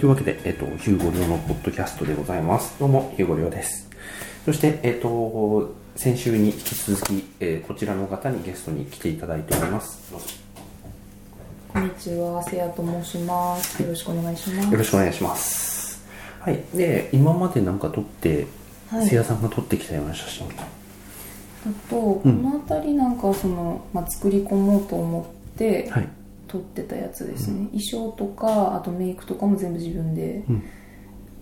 というわけで、えっと、ヒューゴリョウのポッドキャストでございます。どうも、ヒューゴリョウです。そして、えっと、先週に引き続き、えーこちらの方にゲストに来ていただいております。こんにちは、せやと申します。よろしくお願いします。よろしくお願いします。はい。で、今までなんか撮って、はいせやさんが撮ってきたような写真。あと、この辺りなんかその、まあ、作り込もうと思ってはい。撮ってたやつですね、衣装とかあとメイクとかも全部自分で、うん。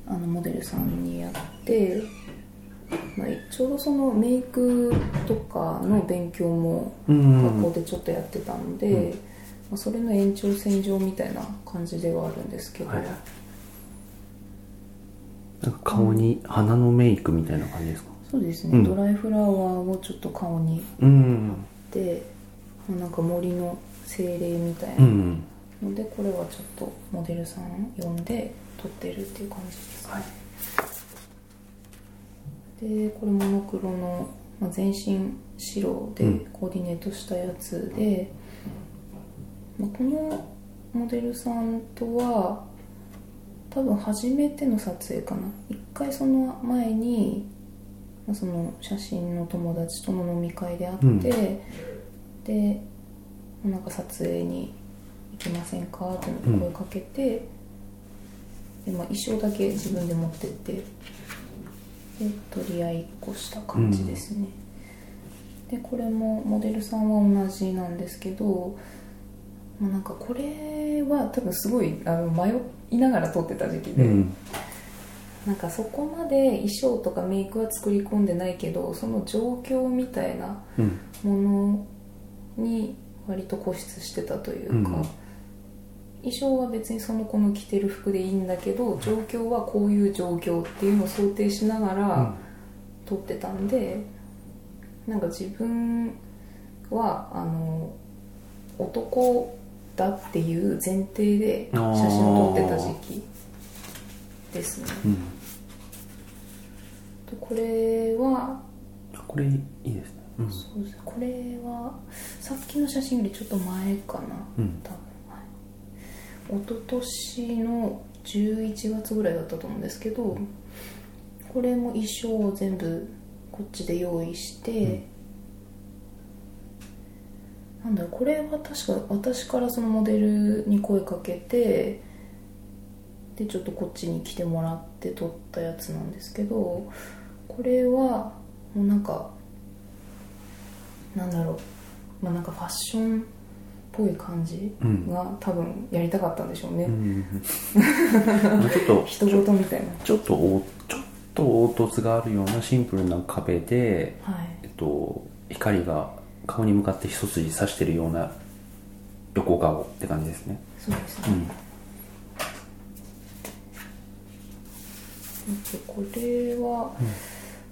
あのモデルさんにやって、まあ、ちょうどそのメイクとかの勉強もうん。学校でちょっとやってたので、まあ、それの延長線上みたいな感じではあるんですけど、はい。なんか顔に鼻のメイクみたいな感じですか？そうですね、うん。ドライフラワーをちょっと顔にうん。でまあなんか森の精霊みたいうん。なのでこれはちょっとモデルさん呼んで撮ってるっていう感じです、はい。でこれモノクロの、まあ、全身白でうん。コーディネートしたやつで、まあ、このモデルさんとは多分初めての撮影かな。一回その前に、まあ、その写真の友達との飲み会で会って、うん。でなんか撮影に行きませんか？って声かけて、でまあ、衣装だけ自分で持ってってで取り合いっこした感じですね、でこれもモデルさんは同じなんですけど、まあ、なんかこれは多分すごいあの迷いながら撮ってた時期で、うん。なんかそこまで衣装とかメイクは作り込んでないけどその状況みたいなうん。ものに割と固執してたというか、うん衣装は別にその子の着てる服でいいんだけど状況はこういう状況っていうのを想定しながら撮ってたんで、なんか自分はあの男だっていう前提で写真を撮ってた時期ですね。うん。とこれはあこれいいですね。うん。そうですこれはさっきの写真よりちょっと前かな、うん。多分、はい、一昨年の11月ぐらいだったと思うんですけどこれも衣装を全部こっちで用意して、なんだろうこれは確か私からそのモデルに声かけてでちょっとこっちに来てもらって撮ったやつなんですけどこれはもうなんかなんだろう。まあなんかファッションっぽい感じうん。が多分やりたかったんでしょうね、うん。ちょっと、人事みたいな。ちょっとお、ちょっと凹凸があるようなシンプルな壁で、はい。えっと、光が顔に向かって一筋刺してるような横顔って感じですね。そうですね、うん。でこれは、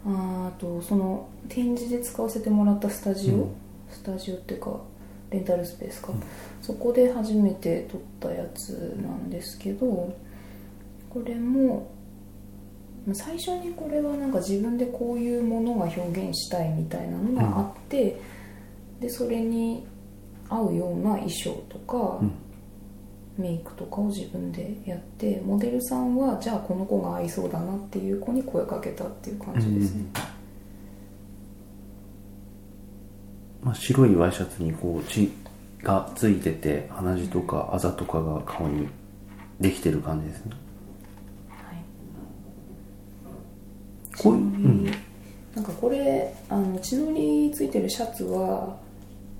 あーとその展示で使わせてもらったスタジオ、うん。スタジオっていうかレンタルスペースか、そこで初めて撮ったやつなんですけどこれもまあ最初にこれはなんか自分でこういうものが表現したいみたいなのがあって、でそれに合うような衣装とか、うんメイクとかを自分でやってモデルさんはじゃあこの子が合いそうだなっていう子に声かけたっていう感じですね、まあ、白いワイシャツにこう血がついてて鼻血とかあざとかが顔にできてる感じですね。はい。こういう血のりなんかこれあの血のりついてるシャツは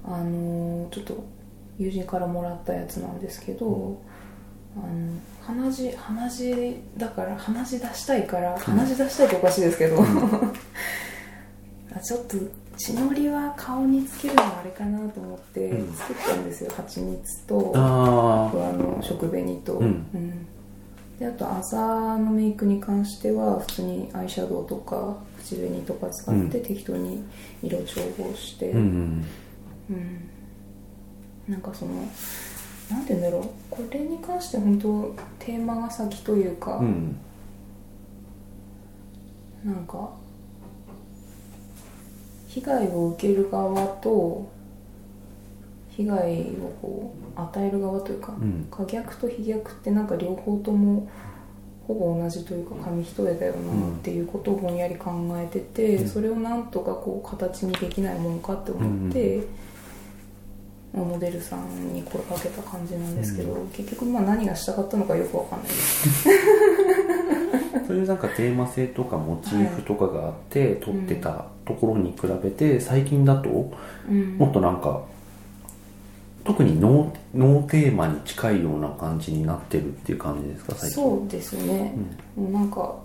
あのちょっと友人からもらったやつなんですけど、あの鼻血鼻血だから鼻血出したいから鼻血出したいっておかしいですけど、あちょっと血のりは顔につけるのはあれかなと思ってうん。作ったんですよ蜂蜜とああの食紅と、うん。であとあざのメイクに関しては普通にアイシャドウとか口紅とか使って適当に色調合して、あうん。うんなんかそのなんて言うんだろう。これに関して本当テーマが先というか、うんなんか被害を受ける側と被害をこう与える側というか、うん。可逆と非逆ってなんか両方ともほぼ同じというか紙一重だよなっていうことをぼんやり考えてて、うん。それをなんとかこう形にできないもんかって思って、まあモデルさんに声かけた感じなんですけど、う結局まあ何がしたかったのかよくわかんないです。そういうなんかテーマ性とかモチーフとかがあって撮ってたところに比べて最近だとうん。もっとなんか特にノーノーテーマに近いような感じになってるっていう感じですか最近。そうですね、もうなんか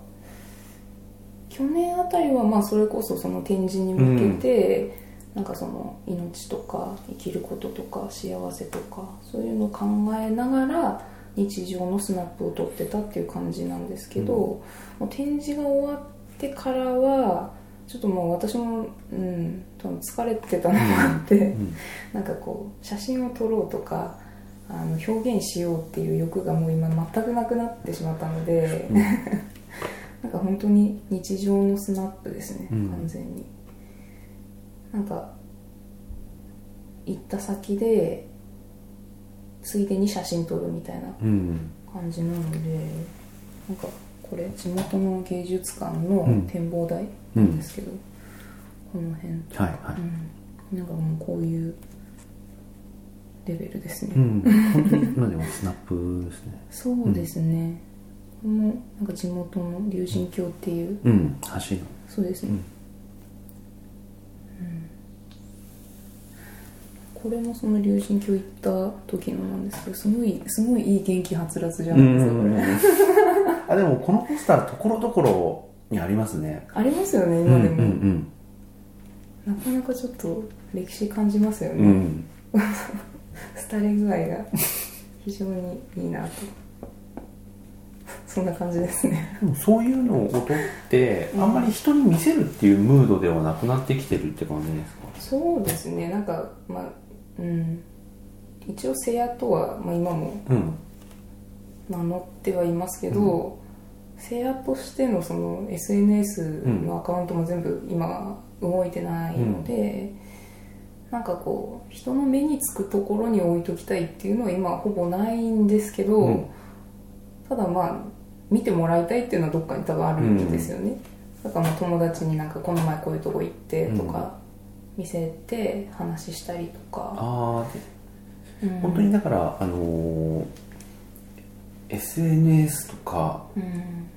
去年あたりはまあそれこそその展示に向けて、なんかその命とか生きることとか幸せとかそういうのを考えながら日常のスナップを撮ってたっていう感じなんですけど、もう展示が終わってからはちょっともう私も、うん、多分疲れてたのもあって、うん。なんかこう写真を撮ろうとかあの表現しようっていう欲がもう今全くなくなってしまったので、うん。なんか本当に日常のスナップですね、うん。完全になんか行った先でついでに写真撮るみたいなうん。感じなのでなんかこれ地元の芸術館のうん。展望台なんですけど、この辺。はいはい。うん、なんかもうこういうレベルですね、うん。本当に今でもスナップですね。そうですね、これもなんか地元の龍神峡っていう、うん。橋の。そうですね、うんうんこれもその龍神峡行った時のなんですけどすごいすごいいい元気はつらつじゃないですかこれ、あでもこのポスターところどころにありますね。ありますよねうん今でも、うんなかなかちょっと歴史感じますよね、うんうん。廃れ具合が非常にいいなと。そんな感じですね。でもそういうのを撮ってうん。あんまり人に見せるっていうムードではなくなってきてるって感じですか？そうですね。なんかまあうん。一応セアとは、まあ、今もうん。名乗ってはいますけど、セアとしてのその SNS のアカウントも全部今動いてないので、なんかこう人の目につくところに置いときたいっていうのは今ほぼないんですけど、うん。ただまあ見てもらいたいっていうのはどっかに多分あるんですよね、だからまあ友達になんかこの前こういうとこ行ってとか見せて話したりとか、ああでうん。本当にだからあのー SNS とかうん。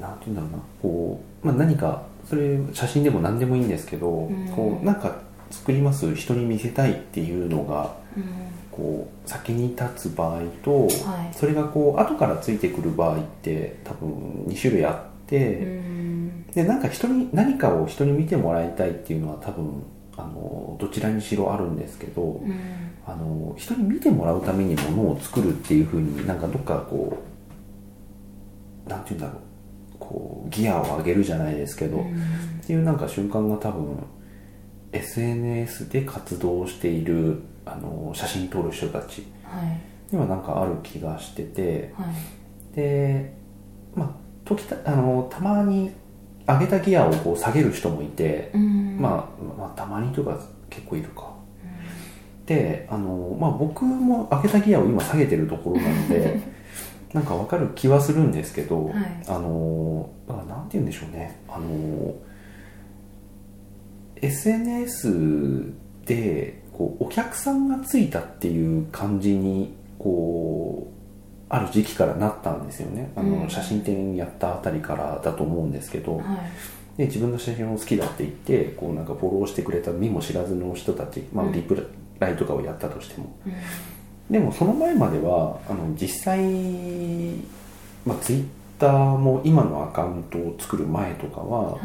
なんていうんだろうな。こう、まあ、何かそれ写真でも何でもいいんですけど、ん。こうなんか作ります？人に見せたいっていうのがうん。こう先に立つ場合と、はい。それがこう後からついてくる場合って多分2種類あって、うんでなんか人に何かを人に見てもらいたいっていうのは多分あのどちらにしろあるんですけど、うん。あの人に見てもらうためにものを作るっていうふうになんかどっかこうなんて言うんだろう。こうギアを上げるじゃないですけど、っていうなんか瞬間が多分 SNS で活動しているあの写真撮る人たちはい。にはなんかある気がしててはい。でまあ時たあのたまに上げたギアをこう下げる人もいて、うん。まあ、まあたまにというか結構いるか、であの、まあ、僕も上げたギアを今下げてるところなので なんかわかる気はするんですけど、はい。あのだからなんて言うんでしょうね。あの SNS でこうお客さんがついたっていう感じにこうある時期からなったんですよね。あの、うん。写真展やったあたりからだと思うんですけど、はい。で自分の写真を好きだって言ってこうなんかフォローしてくれた見も知らずの人たち、まあ、うん。リプライとかをやったとしても、うん。でもその前まではあの実際、まあ、ツイッターも今のアカウントを作る前とかははい。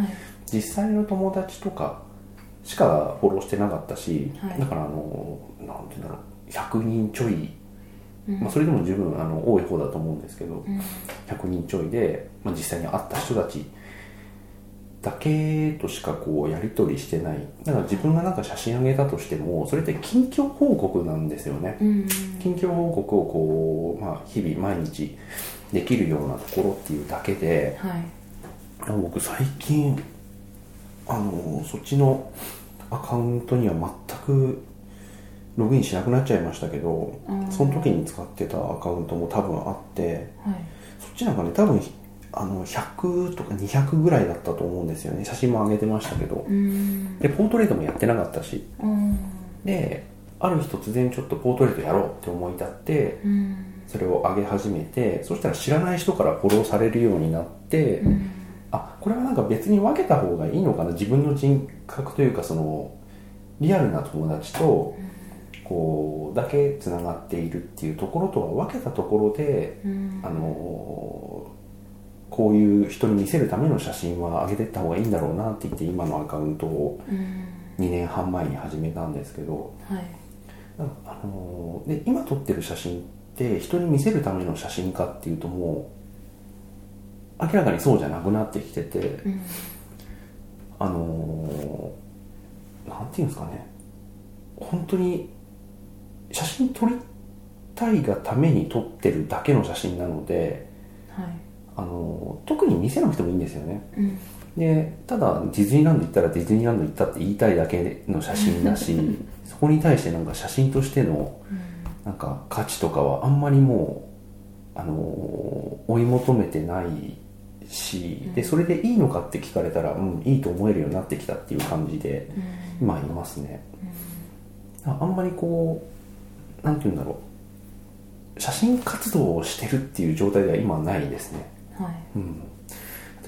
実際の友達とかしかフォローしてなかったし、はい。だからあのなんて言うんだろう100人ちょい、うん。まあ、それでも十分あの多い方だと思うんですけど、うん。100人ちょいで、まあ、実際に会った人たちだけとしかこうやり取りしてない。だから自分がなんか写真あげたとしてもそれって近況報告なんですよね。うん。近況報告をこう、まあ、日々毎日できるようなところっていうだけではい。あ僕最近あのそっちのアカウントには全くログインしなくなっちゃいましたけどうん。その時に使ってたアカウントも多分あってはい。そっちなんかね多分あの100とか200ぐらいだったと思うんですよね。写真も上げてましたけど。うん。でポートレートもやってなかったし。うん。である日突然ちょっとポートレートやろうって思い立ってうん。それを上げ始めてそしたら知らない人からフォローされるようになって、うん。あこれはなんか別に分けた方がいいのかな。自分の人格というかそのリアルな友達とこうだけつながっているっていうところとは分けたところで、うん。あのこういう人に見せるための写真は上げてった方がいいんだろうなって言って今のアカウントをうん。2年半前に始めたんですけど、はい。なんかあので今撮ってる写真って人に見せるための写真かっていうともう明らかにそうじゃなくなってきてて、うん。あのーなんていうんですかね。本当に写真撮りたいがために撮ってるだけの写真なので、はい。あのー特に見せなくてもいいんですよね。うん。でただディズニーランド行ったらディズニーランド行ったって言いたいだけの写真だしそこに対してなんか写真としてのなんか価値とかはあんまりもう、あのー追い求めてないしでそれでいいのかって聞かれたらうんいいと思えるようになってきたっていう感じでうん。今いますね。ああんまりこうなんて言うんだろう。写真活動をしてるっていう状態では今ないですね。はい。うん。例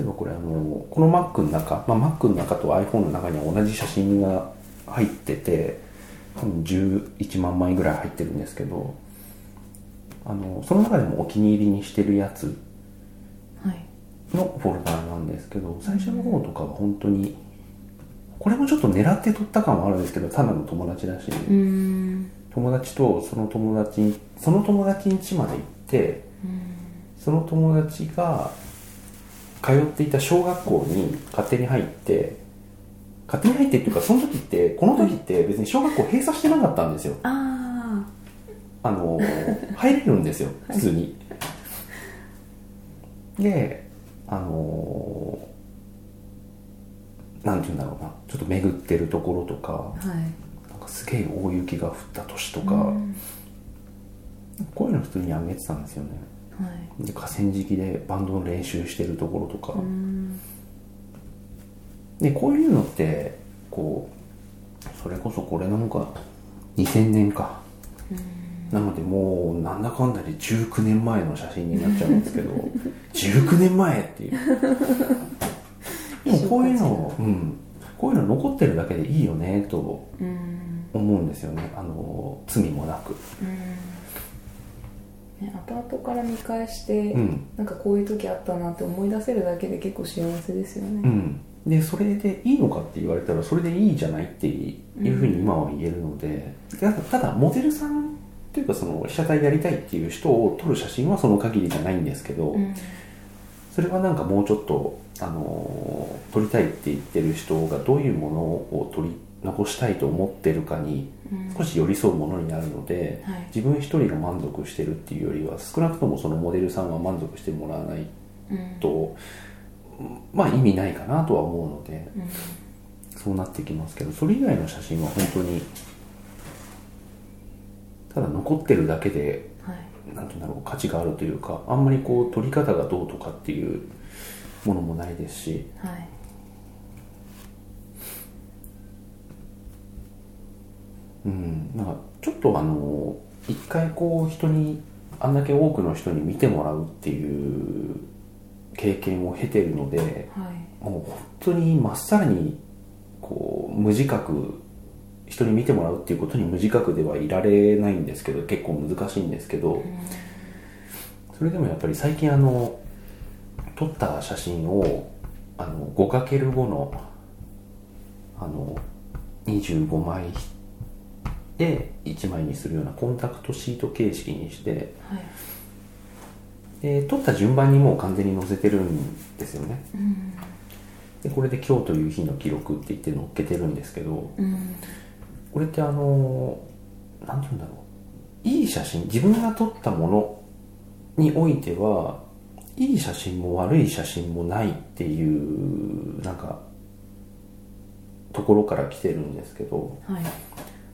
えばこれあのこの Mac の中、まあ、Mac の中と iPhone の中には同じ写真が入ってて多分11万枚ぐらい入ってるんですけどあのその中でもお気に入りにしてるやつはい。のフォルダーなんですけど最初の方とかは本当にこれもちょっと狙って撮った感はあるんですけどただの友達だし、うん友達とその友達にその友達ん家まで行ってその友達が通っていた小学校に勝手に入って勝手に入ってっていうかその時ってこの時って別に小学校閉鎖してなかったんですよ。ああの入れるんですよ普通に、であのなんて言うんだろうな。ちょっと巡ってるところとか。あはいすげえ大雪が降った年とか、うん。こういうの普通にあげてたんですよね。はい。で河川敷でバンドの練習してるところとか、うん。でこういうのってこうそれこそこれなんか2000年か。なのでもうなんだかんだで19年前の写真になっちゃうんですけど 19年前っていう。でもこういうの、うん、こういうの残ってるだけでいいよねと。うん思うんですよね。あの罪もなく。ね、後々から見返して、うん。なんかこういう時あったなって思い出せるだけで結構幸せですよね、うん。でそれでいいのかって言われたらそれでいいじゃないっていうふうに今は言えるので、ただただモデルさんというかその被写体やりたいっていう人を撮る写真はその限りじゃないんですけど、うん。それはなんかもうちょっと、あのー撮りたいって言ってる人がどういうものを撮り残したいと思ってるかにうん。少し寄り添うものになるので、はい。自分一人が満足してるっていうよりは少なくともそのモデルさんは満足してもらわないうん。と、まあ意味ないかなとは思うのでうん。そうなってきますけどそれ以外の写真は本当にただ残ってるだけではい。ていうんだろう価値があるというかあんまりこう撮り方がどうとかっていうものもないですしはいうん。なんかちょっとあの一回こう人にあんだけ多くの人に見てもらうっていう経験を経てるのではい。もう本当にまっさらにこう無自覚人に見てもらうっていうことに無自覚ではいられないんですけど結構難しいんですけどそれでもやっぱり最近あの撮った写真をあの 5×5 のあの25枚で1枚にするようなコンタクトシート形式にしてはい。で撮った順番にもう完全に載せてるんですよね。うん。でこれで今日という日の記録って言って載っけてるんですけどうん。これってあの何て言うんだろう。いい写真自分が撮ったものにおいてはいい写真も悪い写真もないっていうなんかところから来てるんですけどはい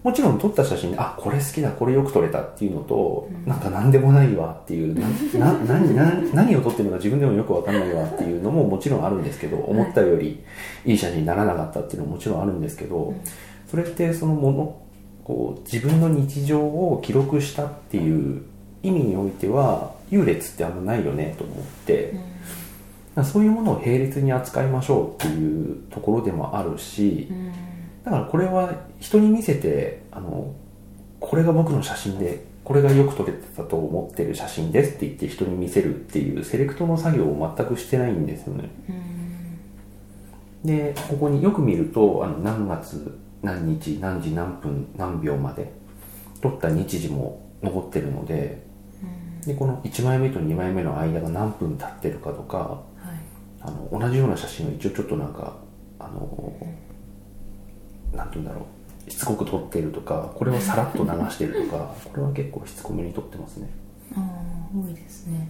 もちろん撮った写真であこれ好きだこれよく撮れたっていうのと、なんか何でもないわっていう なな何何何を撮ってるのか自分でもよくわかんないわっていうのももちろんあるんですけど思ったよりいい写真にならなかったっていうのももちろんあるんですけど、それってそのものこう自分の日常を記録したっていう意味においては優劣ってあんまないよねと思って、そういうものを並列に扱いましょうっていうところでもあるし、うん。だからこれは人に見せてあのこれが僕の写真でこれがよく撮れてたと思ってる写真ですって言って人に見せるっていうセレクトの作業を全くしてないんですよね。うん。でここによく見るとあの何月何日何時何分何秒まで撮った日時も残ってるのででこの1枚目と2枚目の間が何分経ってるかとかはい。あの同じような写真を一応ちょっとなんかあのなんて言うんだろうしつこく撮ってるとかこれをさらっと流してるとかこれは結構しつこめに撮ってますね。ああ多いですね。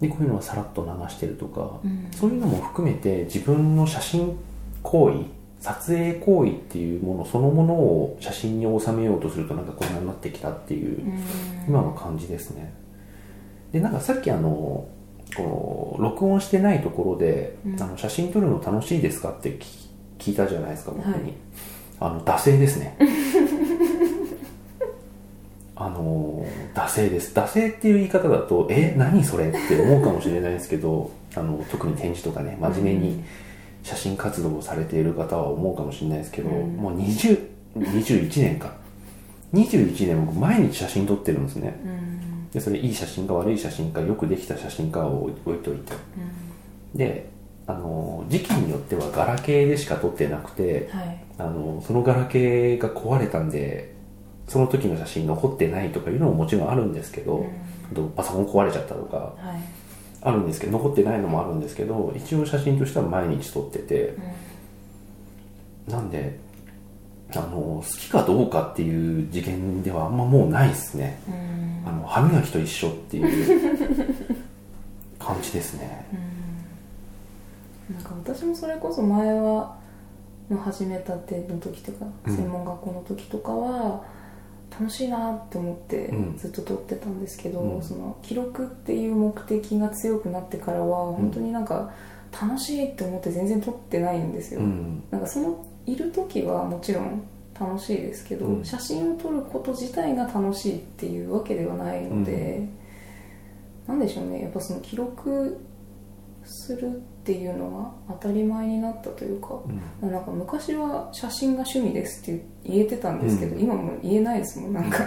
でこういうのはさらっと流してるとか、うん。そういうのも含めて自分の写真行為撮影行為っていうものそのものを写真に収めようとするとなんかこんなになってきたっていう、うん。今の感じですね。でなんかさっきあのこの録音してないところで、うん。あの写真撮るの楽しいですかって聞聞いたじゃないですか僕に、はいあの惰性ですね。あの惰性です。惰性っていう言い方だとえ何それって思うかもしれないですけどあの特に展示とかね真面目に写真活動をされている方は思うかもしれないですけど、うん。もう20 21年か。21年僕毎日写真撮ってるんですね。うん。でそれいい写真か悪い写真かよくできた写真かを置いといて。であの時期によってはガラケーでしか撮ってなくてはい。あのそのガラケーが壊れたんでその時の写真残ってないとかいうのももちろんあるんですけど、うん。パソコン壊れちゃったとかはい。あるんですけど残ってないのもあるんですけど一応写真としては毎日撮っててなんであの好きかどうかっていう次元ではあんまもうないですね。うん。あの歯磨きと一緒っていう感じですねなんか私もそれこそ前はの始めたての時とか、うん専門学校の時とかは楽しいなって思ってうん。ずっと撮ってたんですけど、うん。その記録っていう目的が強くなってからは本当になんか楽しいって思って全然撮ってないんですよ、うん。なんかそのいる時はもちろん楽しいですけど、うん。写真を撮ること自体が楽しいっていうわけではないので、なんでしょうね。やっぱその記録するっていうのが当たり前になったというか、うん。なんか昔は写真が趣味ですって言えてたんですけど、うん。今も言えないですもんなんか。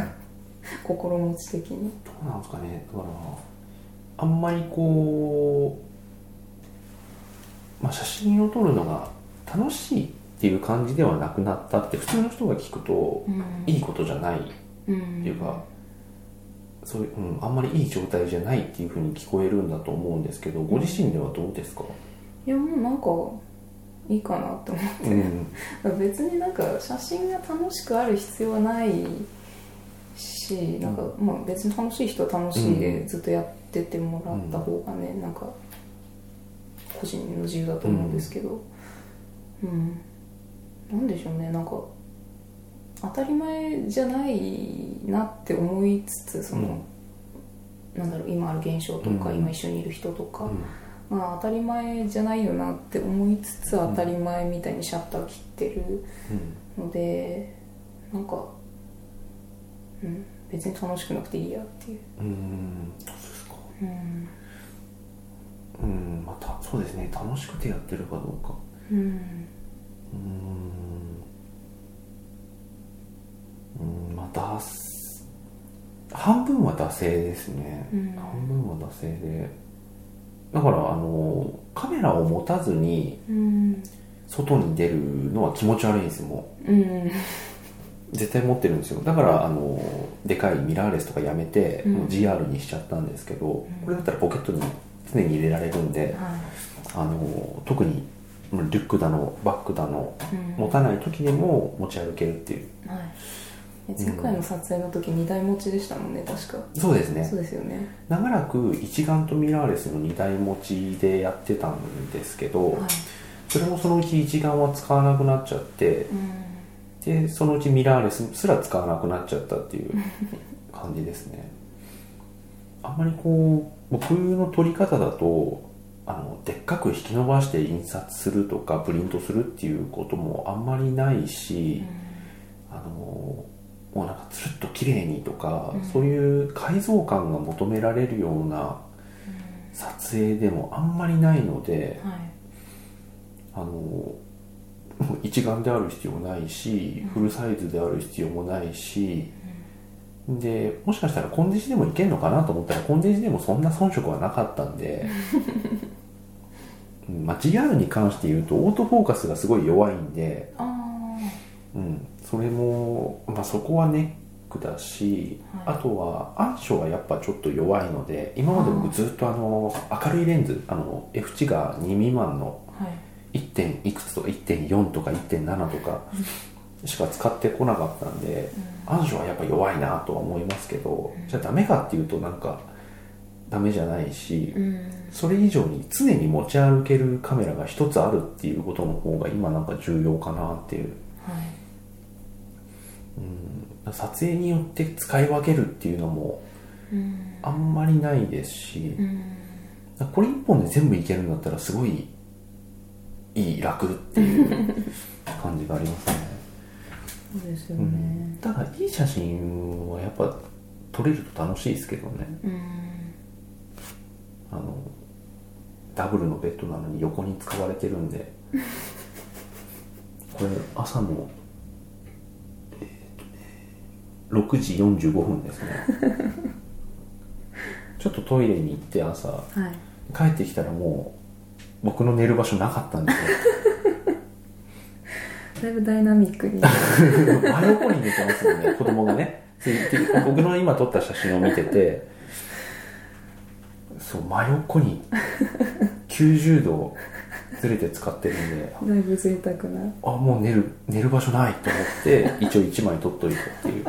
心持ち的に。どうなんですかね。だからあんまりこう、まあ、写真を撮るのが楽しいっていう感じではなくなったって普通の人が聞くとうん。いいことじゃないっうんていうか、そういう、うん、あんまりいい状態じゃないっていうふうに聞こえるんだと思うんですけどご自身ではどうですか、いやもうなんかいいかなって思って、うん別になんか写真が楽しくある必要はないしなんかまあ別に楽しい人は楽しいでずっとやっててもらった方がね、なんか個人の自由だと思うんですけど。うん、なんでしょうねなんか当たり前じゃないなって思いつつその、なんだろう今ある現象とか、うん。今一緒にいる人とか、うん。まあ当たり前じゃないよなって思いつつ当たり前みたいにシャッター切ってるのでなんか、うん、別に楽しくなくていいやっていう、うん。ううん。またそうですね。楽しくてやってるかどうか。うん、うんうんまあ惰半分は惰性ですね、うん。半分は惰性で。だからあのカメラを持たずにうん。外に出るのは気持ち悪いんですよもう。ん。う絶対持ってるんですよ。だからあのでかいミラーレスとかやめて、うん。もう GR にしちゃったんですけど、これだったらポケットに常に入れられるんで、はあの特にリュックだのバッグだの持たない時でも持ち歩けるっていう。はい。え前回の撮影の時2台持ちでしたもんね確か。そうですね。そうですよね。長らく一眼とミラーレスの2台持ちでやってたんですけど、はい。そそれもそのうち一眼は使わなくなっちゃってうん。でそのうちミラーレスすら使わなくなっちゃったっていう 感じですね。あんまりこう僕の撮り方だとあのでっかく引き伸ばして印刷するとかプリントするっていうこともあんまりないし、あのもうなんかつるっと綺麗にとか、うん。そういう解像感が求められるような撮影でもあんまりないのではい。あの一眼である必要ないし、うん。フルサイズである必要もないし、でもしかしたらコンデジでもいけるのかなと思ったらコンデジでもそんな遜色はなかったんで、うんまあ、GR に関して言うとオートフォーカスがすごい弱いんで、あうん、それも、まあ、そこはネックだし、はい。あとは暗所がやっぱちょっと弱いので今まで僕ずっとあの明るいレンズあの F 値が2未満のあはい。1. 点いくつとか1.4とか1.7とかしか使ってこなかったんで暗所はやっぱ弱いなとは思いますけどじゃあダメかっていうとなんかダメじゃないしうん。それ以上に常に持ち歩けるカメラが一つあるっていうことの方が今なんか重要かなっていう。はいうん。撮影によって使い分けるっていうのもうん。あんまりないですしうん。これ一本で全部いけるんだったらすごいいい楽っていう 感じがありますね。そうですようねん。ただいい写真はやっぱ撮れると楽しいですけどね。うん。あのダブルのベッドなのに横に使われてるんで。これ朝の6時45分ですね。ちょっとトイレに行って朝はい。帰ってきたらもう僕の寝る場所なかったんですよ。だいぶダイナミックに。真横に寝てますよね。子供がね。僕の今撮った写真を見ててそう真横に90度ずれて使ってるんでだいぶ贅沢な。あもう寝る寝る場所ないと思って一応1枚撮っといたっていう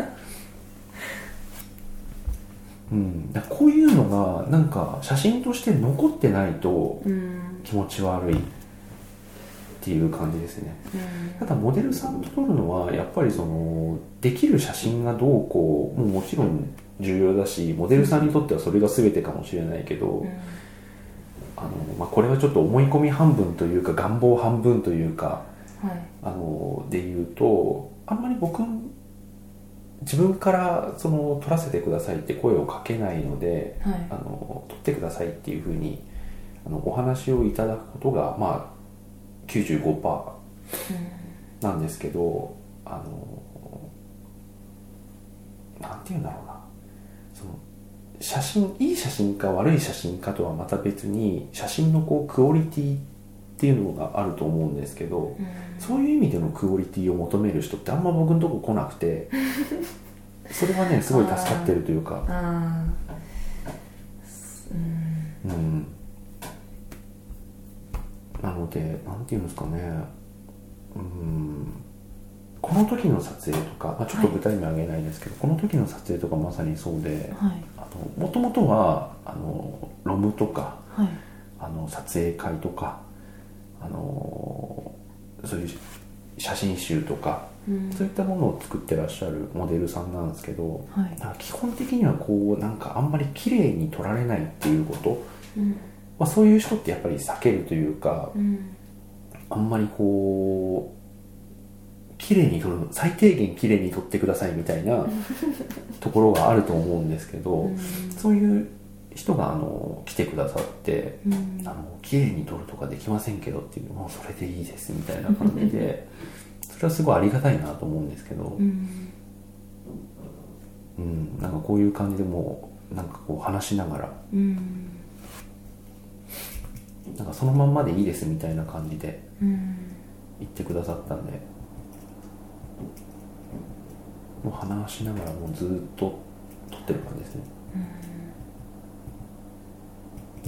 うん。こういうのがなんか写真として残ってないとうん。気持ち悪いっていう感じですね。うん。ただモデルさんと撮るのはやっぱりそのできる写真がどうこうももちろん重要だしモデルさんにとってはそれが全てかもしれないけど、あのまあ、これはちょっと思い込み半分というか願望半分というかはい。あので言うとあんまり僕自分からその撮らせてくださいって声をかけないのではい。あの撮ってくださいっていうふうにあのお話をいただくことがまあ95%なんですけどあのなんて言うんだろうな。その写真いい写真か悪い写真かとはまた別に写真のこうクオリティっていうのがあると思うんですけどうんそういう意味でのクオリティを求める人ってあんま僕のとこ来なくて それはねすごい助かってるというか。ああうんうん。なのでなんていうんですかね。うん。この時の撮影とか、まあ、ちょっと具体名挙げないですけど、この時の撮影とかまさにそうではい。もともとはあのロムとかはい。あの撮影会とかあのそういう写真集とかうん。そういったものを作ってらっしゃるモデルさんなんですけどはい。基本的にはこうなんかあんまり綺麗に撮られないっていうこと、うん。まあ、そういう人ってやっぱり避けるというかうん。あんまりこう綺麗に撮る最低限綺麗に撮ってくださいみたいな ところがあると思うんですけど、うん。そういう人があの来てくださってうん。あの綺麗に撮るとかできませんけどっていうもうそれでいいですみたいな感じで それはすごいありがたいなと思うんですけど、うん。うん、なんかこういう感じでもうなんかこう話しながらうん。なんかそのまんまでいいですみたいな感じでうん。言ってくださったんでもう話しながらもうずっと撮ってる感じですね。で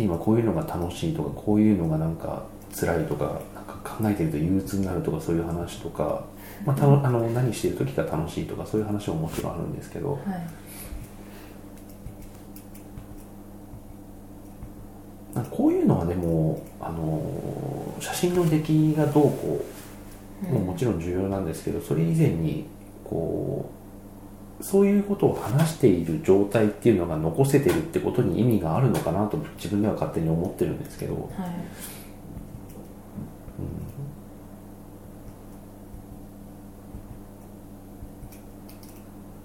今こういうのが楽しいとかこういうのがなんか辛いとかなんか考えてると憂鬱になるとかそういう話とか、まあ、たのあの何してる時が楽しいとかそういう話ももちろんあるんですけど。はい。なんかこういうのはでもあの写真の出来がどうこうももちろん重要なんですけどそれ以前にこうそういうことを話している状態っていうのが残せてるってことに意味があるのかなと自分では勝手に思ってるんですけど、はい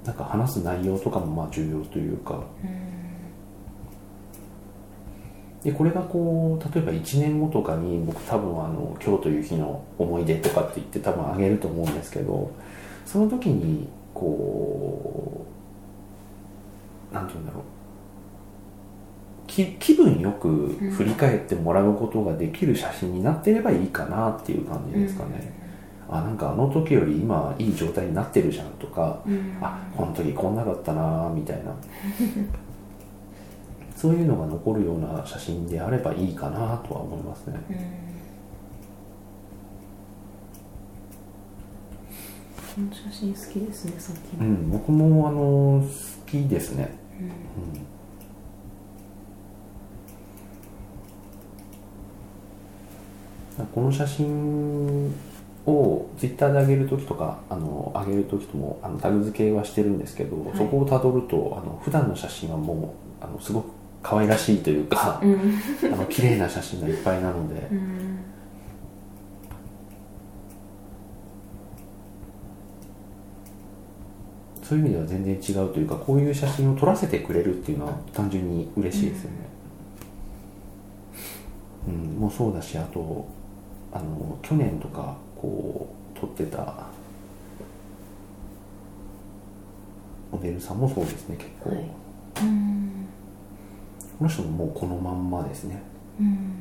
なんか話す内容とかもまあ重要というか。でこれがこう例えば1年後とかに僕多分あの今日という日の思い出とかって言って多分あげると思うんですけどその時にこうなんて言うんだろう。き気分よく振り返ってもらうことができる写真になってればいいかなっていう感じですかね、あなんかあの時より今いい状態になってるじゃんとか、うん。あこの時こんなだったなみたいな。そういうのが残るような写真であればいいかなとは思いますね。うんの写真好きですねさっきの、うん僕もあの好きですね。うん。この写真をツイッターで上げるときとかあの上げるときともあのタグ付けはしてるんですけど、はい。そこをたどるとあの普段の写真はもうあのすごく可愛らしいというか、うん。あの綺麗な写真がいっぱいなので、うんそういう意味では全然違うというかこういう写真を撮らせてくれるっていうのは単純に嬉しいですよね、うんもうそうだしあとあの去年とかこう撮ってたモデルさんもそうですね結構、はい。うん。この人ももうこのまんまですね、うん。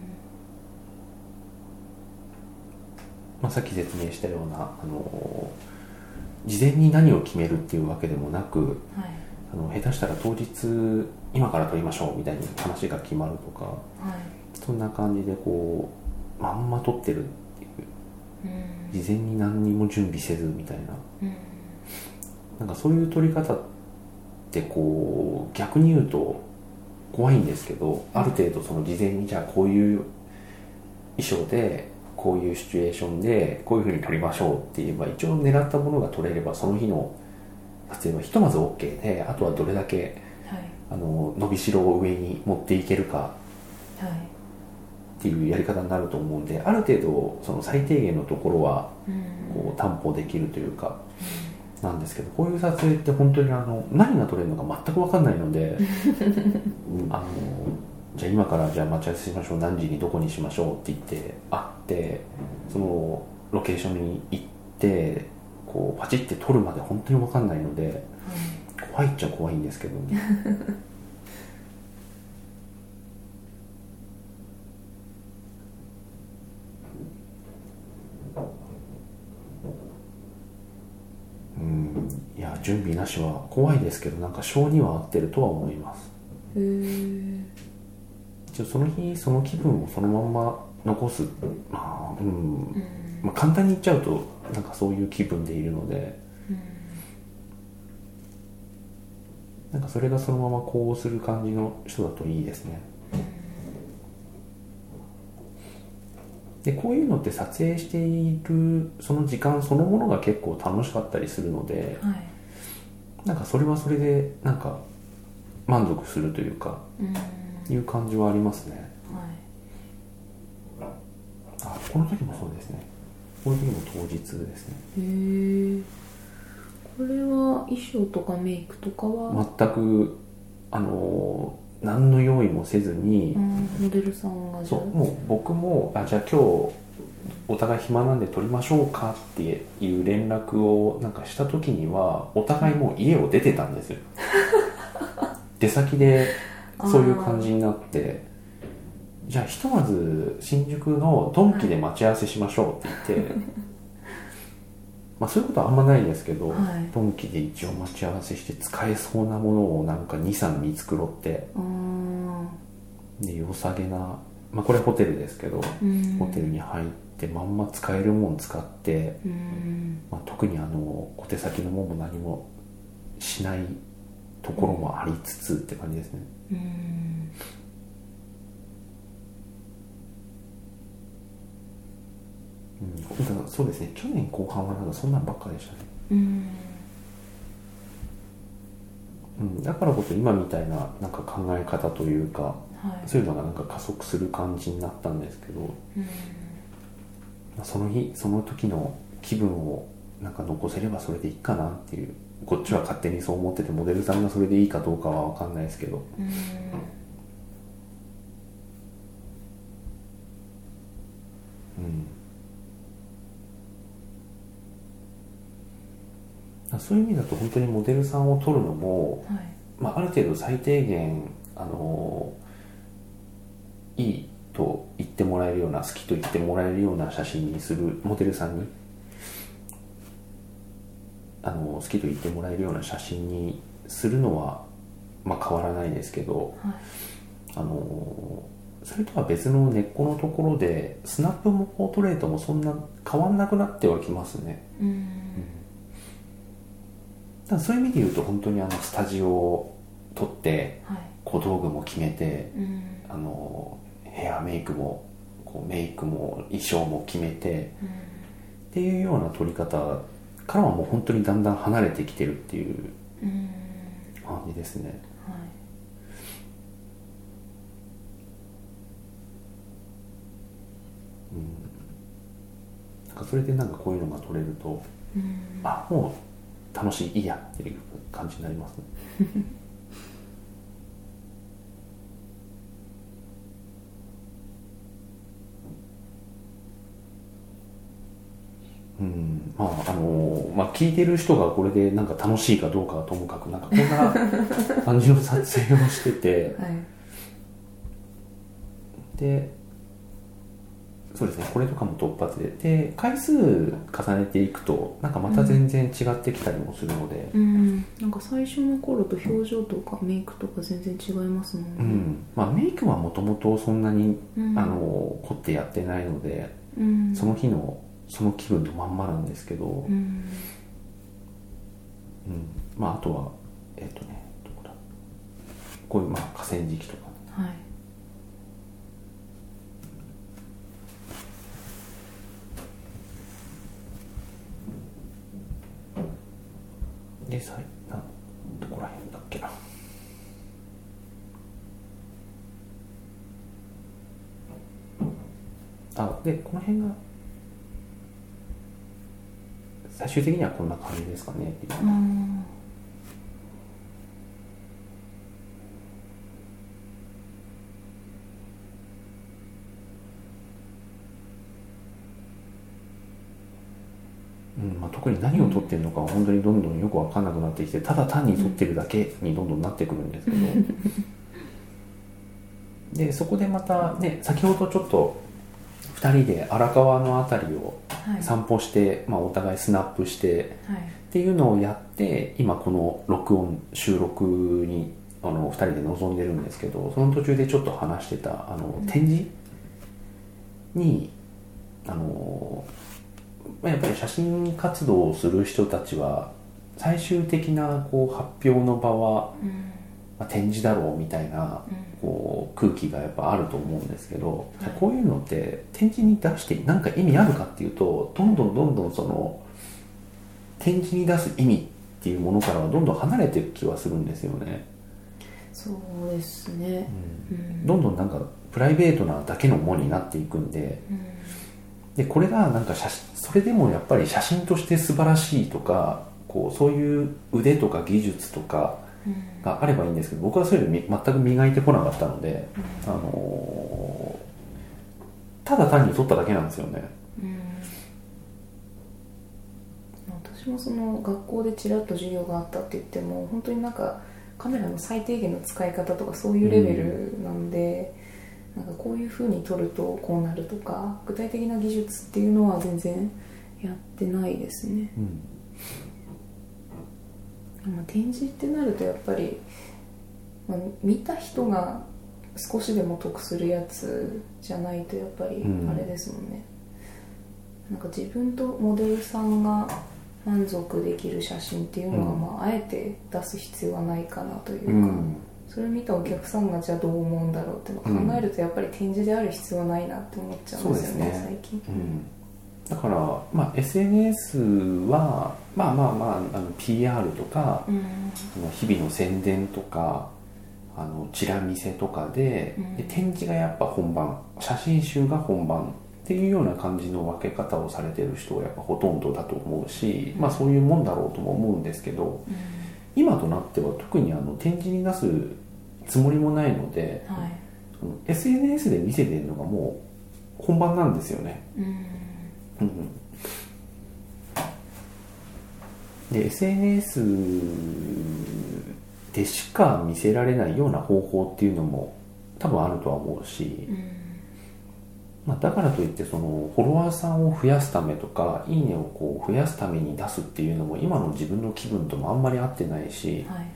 まあ、さっき説明したようなあの事前に何を決めるっていうわけでもなくはい。あの下手したら当日今から撮りましょうみたいに話が決まるとかはい。そんな感じでこうまんま撮ってるっていう。うん事前に何にも準備せずみたいな。うん。なんかそういう撮り方ってこう逆に言うと怖いんですけどある程度その事前にじゃあこういう衣装でこういうシチュエーションでこういうふうに撮りましょうって言えば一応狙ったものが撮れればその日の撮影はひとまず OK であとはどれだけはい。あの伸びしろを上に持っていけるかはい。っていうやり方になると思うんである程度その最低限のところはうん。こう担保できるというかなんですけどこういう撮影って本当にあの何が撮れるのか全く分かんないので あのじゃあ今からじゃあ待ち合わせしましょう。何時にどこにしましょうって言って会ってそのロケーションに行ってこうパチって撮るまで本当に分かんないので怖いっちゃ怖いんですけど、うん。いや準備なしは怖いですけどなんか性には合ってるとは思います。へえ一応その日その気分をそのまんま残す。まあうん、うん。まあ、簡単に言っちゃうとなんかそういう気分でいるので。うん。なんかそれがそのままこうする感じの人だといいですね。でこういうのって撮影しているその時間そのものが結構楽しかったりするのではい。なんかそれはそれでなんか満足するというか。うんいう感じはありますね。はあこの時もそうですね。この時も当日ですね。いへえこれは衣装とかメイクとかは、全くあの何の用意もせずに、うん、モデルさんがそうもう僕もあじゃあ今日お互い暇なんで撮りましょうかっていう連絡をなんかした時にはお互いもう家を出てたんですよ。出先でそういう感じになってじゃあひとまず新宿のドンキで待ち合わせしましょうって言って、まあそういうことはあんまないですけど、はい。ドンキで一応待ち合わせして使えそうなものをなんか23見繕ってで良さげな、まあ、これホテルですけど、うん。ホテルに入ってまんま使えるもん使って、うん。まあ、特にあの小手先のもんも何もしないところもありつつって感じですね。うん。うん、そうですね。去年後半はなんかそんなんばっかりでしたね。うん、うん、だからこそ今みたいななんか考え方というか、はい、そういうのがなんか加速する感じになったんですけど、うん、その日その時の気分をなんか残せればそれでいいかなっていうこっちは勝手にそう思っててモデルさんがそれでいいかどうかは分かんないですけど。うん。うんそういう意味だと本当にモデルさんを撮るのも、はい。まあ、ある程度最低限あのいいと言ってもらえるような好きと言ってもらえるような写真にするモデルさんにあの好きと言ってもらえるような写真にするのは、まあ、変わらないですけどはい。あのそれとは別の根っこのところでスナップもポートレートもそんな変わんなくなってはきますね。うん。だからそういう意味で言うと本当にあのスタジオを撮ってはい。小道具も決めてうん。あのヘアメイクもこうメイクも衣装も決めてうん。っていうような撮り方からはもう本当にだんだん離れてきてるっていううん。感じですね。はい。なんかそれでなんかこういうのが撮れるとうん。あもう楽しいいいやっていう感じになりますねうん。まああのまあ聞いてる人がこれでなんか楽しいかどうかはともかくなんかこんな感じの撮影をしてて。はい。でそうですねこれとかも突発で。で回数重ねていくとなんかまた全然違ってきたりもするので、うん。なんか最初の頃と表情とかメイクとか全然違いますもんね。うん。まあ、メイクはもともとそんなに、うん。あの凝ってやってないのでうん。その日のその気分のまんまなんですけど、うん。うん。まああとはえっ、とねどこだ。こういうまあ河川敷とか。はい。でさいなどこら辺だっけな。あでこの辺が最終的にはこんな感じですかね。っていううん。うんまあ、特に何を撮ってるのかは本当にどんどんよく分かんなくなってきてただ単に撮ってるだけにどんどんなってくるんですけど。でそこでまたね先ほどちょっと2人で荒川の辺りをはい。散歩して、まあ、お互いスナップしてはい。っていうのをやって今この録音収録にあの2人で臨んでるんですけどその途中でちょっと話してたあの展示にあのまあやっぱり写真活動をする人たちは最終的なこう発表の場は、うん。まあ、展示だろうみたいなうんこう空気がやっぱあると思うんですけど、はい。こういうのって展示に出して何か意味あるかっていうとどんどんどんどんその展示に出す意味っていうものからはどんどん離れていく気はするんですよね、そうですね。うん。どんどんなんかプライベートなだけのものになっていくんでうん。でこれがなんか写真それでもやっぱり写真として素晴らしいとかこうそういう腕とか技術とかうんがあればいいんですけど僕はそういうのみ全く磨いてこなかったので、あのーただ単に撮っただけなんですよね。うん。私もその学校でちらっと授業があったって言っても本当になんかカメラの最低限の使い方とかそういうレベルなんで、なんかこういう風に撮るとこうなるとか具体的な技術っていうのは全然やってないですね、まあ、展示ってなるとやっぱり、まあ、見た人が少しでも得するやつじゃないとやっぱりうん。あれですもんね、なんか自分とモデルさんが満足できる写真っていうのは、うん。まあ、あえて出す必要はないかなというか、うん。それを見たお客さんがじゃあどう思うんだろうっていうのを考えるとやっぱり展示である必要はないなって思っちゃうんですよね。最近。うんだから、まあ、SNS はまあまあまああの PR とか、うん。あの日々の宣伝とかあのチラ見せとかで,、うん。で展示がやっぱ本番写真集が本番っていうような感じの分け方をされてる人はやっぱほとんどだと思うし、まあそういうもんだろうとも思うんですけど今となっては特にあの展示に出すつもりもないので、はい。あの SNS で見せてるのがもう本番なんですよね。で SNS でしか見せられないような方法っていうのも多分あるとは思うし、うん。まあ、だからといってそのフォロワーさんを増やすためとかいいねをこう増やすために出すっていうのも今の自分の気分ともあんまり合ってないし、はい。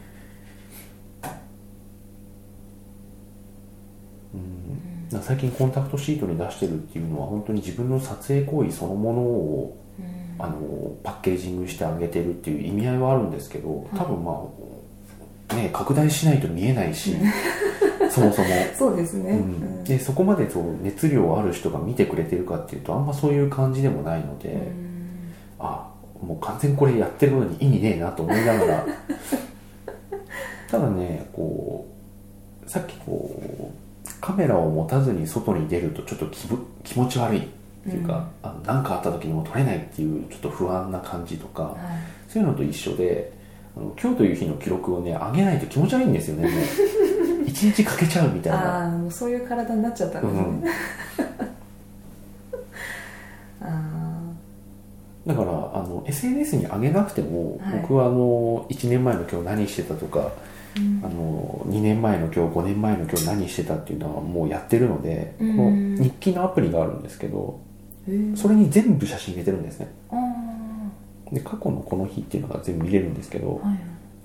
うん、最近コンタクトシートに出してるっていうのは本当に自分の撮影行為そのものをうん。あのパッケージングしてあげてるっていう意味合いはあるんですけど多分まあ、ね、拡大しないと見えないし そもそも、そうですね、うん、でそこまでそう熱量ある人が見てくれてるかっていうとあんまそういう感じでもないので、うん。あもう完全にこれやってるのに意味ねえなと思いながら。ただねこうさっきこうカメラを持たずに外に出るとちょっと気ぶ気持ち悪いっていうか何、あのなんかあった時にも撮れないっていうちょっと不安な感じとか、はい。そういうのと一緒であの今日という日の記録をね上げないと気持ち悪いんですよねもう。一日かけちゃうみたいな。ああもうそういう体になっちゃったんですね、あだからあの SNS に上げなくても、はい。僕はあの1年前の今日何してたとかあ、うん。あの2年前の今日5年前の今日何してたっていうのはもうやってるので、うん。この日記のアプリがあるんですけどそれに全部写真入れてるんですね。あで過去のこの日っていうのが全部見れるんですけど、あはい。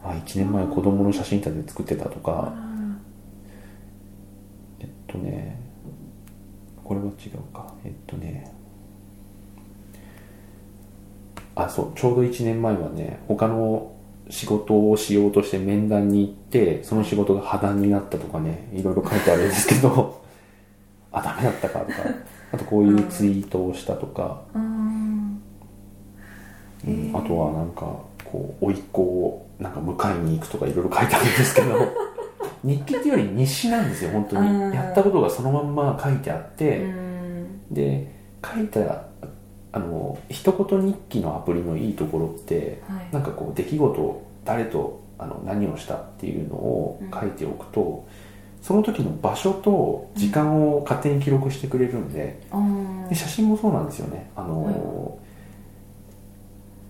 あ1年前子供の写真立て作ってたとか。あえっとねこれは違うか。えっとねあそうちょうど1年前はね他の仕事をしようとして面談に行ってその仕事が破談になったとかねいろいろ書いてあるんですけど あダメだったかとかあとこういうツイートをしたとか、うん。へーあとはなんかこう甥っ子をなんか迎えに行くとかいろいろ書いてあるんですけど 日記っていうより日誌なんですよ本当に。やったことがそのまんま書いてあって、うん。で書いたあの一言日記のアプリのいいところってはい。なんかこう出来事を誰とあの何をしたっていうのを書いておくと、その時の場所と時間を勝手に記録してくれるんであー。で写真もそうなんですよね。あの、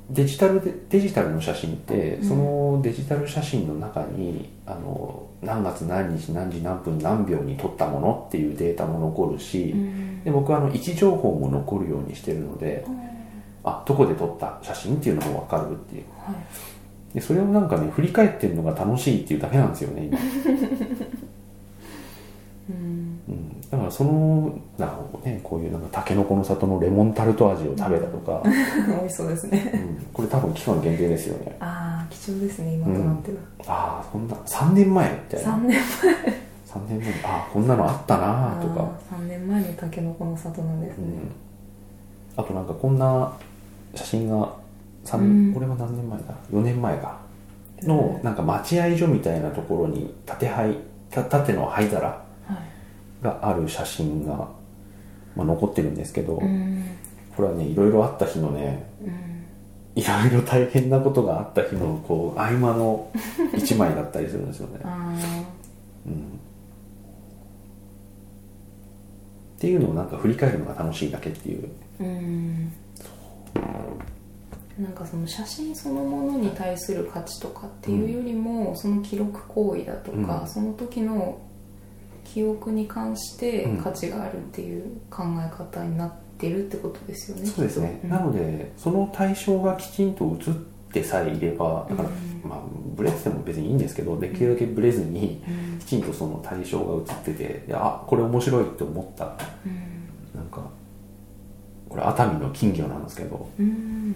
デジタルでデジタルの写真ってうん。そのデジタル写真の中にあの何月何日何時何分何秒に撮ったものっていうデータも残るし、うん。で僕はあの位置情報も残るようにしてるのであどこで撮った写真っていうのも分かるっていう。はい。でそれをなんかね振り返ってるのが楽しいっていうだけなんですよね今、うんうん、だからそのなんかねこういうなんかタケノコの里のレモンタルト味を食べたとか、美味しそうですね。うん、これ多分期間限定ですよね。ああ貴重ですね今となっては、ああそんな3年前みたいな。3年3年前。にああこんなのあったなとか。あー3年前のタケノコの里なんですね、うん、あとなんかこんな写真が三うん。これは何年前だ？4年前か。のなんか待合所みたいなところに縦縦の灰皿。はいがある写真が、まあ、残ってるんですけど、うん。これはねいろいろあった日のねうん。いろいろ大変なことがあった日のこう 合間の一枚だったりするんですよね、あうん、っていうのをなんか振り返るのが楽しいだけっていう。ーうん。なんかその写真そのものに対する価値とかっていうよりも、その記録行為だとか、うん。その時の記憶に関してうん。価値があるっていう考え方になってるってことですよね、そうですね、きっと。なのでその対象がきちんと映ってさえいればだから、うんまあブレてても別にいいんですけどできるだけブレずにうん。きちんとその対象が映っててであこれ面白いって思った。うん。なんかこれ熱海の金魚なんですけど。うん。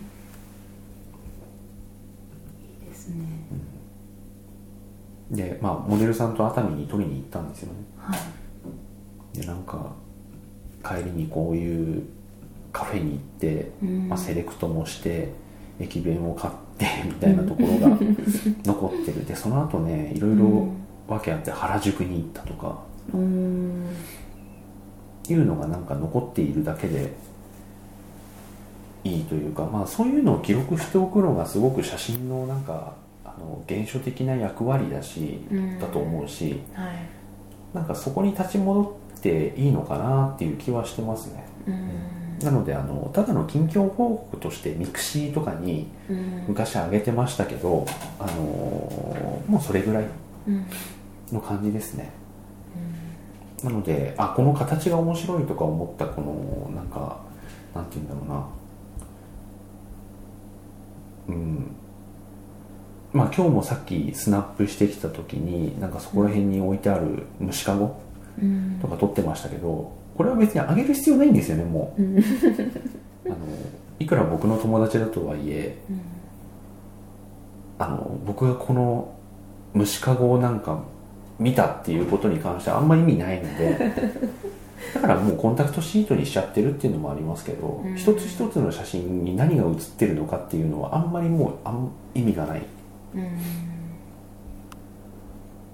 いいですね。でまあモデルさんと熱海に撮りに行ったんですよね。はいでなんか帰りにこういうカフェに行って、うん。まあ、セレクトもして駅弁を買って みたいなところが 残ってる。でその後ねいろいろ訳あって原宿に行ったとか。うん。いうのがなんか残っているだけでいいというか、まあ、そういうのを記録しておくのがすごく写真のなんかあの原初的な役割だし、うん。だと思うし。はいなんかそこに立ち戻っていいのかなっていう気はしてますね。うん。なのであのただの近況報告としてミクシーとかにうん。昔上げてましたけど、あのもうそれぐらいうん。の感じですね。なのであこの形が面白いとか思ったこのなんかなんて言うんだろうな。うんまあ今日もさっきスナップしてきた時になんかそこら辺に置いてある虫かごうん。とか撮ってましたけどこれは別にあげる必要ないんですよねもう。うん。あのいくら僕の友達だとはいえうんあの僕がこの虫かごをなんか見たっていうことに関してはあんまり意味ないので だからもうコンタクトシートにしちゃってるっていうのもありますけど、うん。一つ一つの写真に何が写ってるのかっていうのはあんまりもうあん意味がない。うん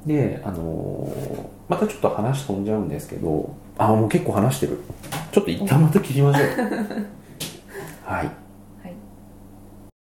であのーまたちょっと話飛んじゃうんですけどあもう結構話してる。ちょっと一旦また切りましょう。はい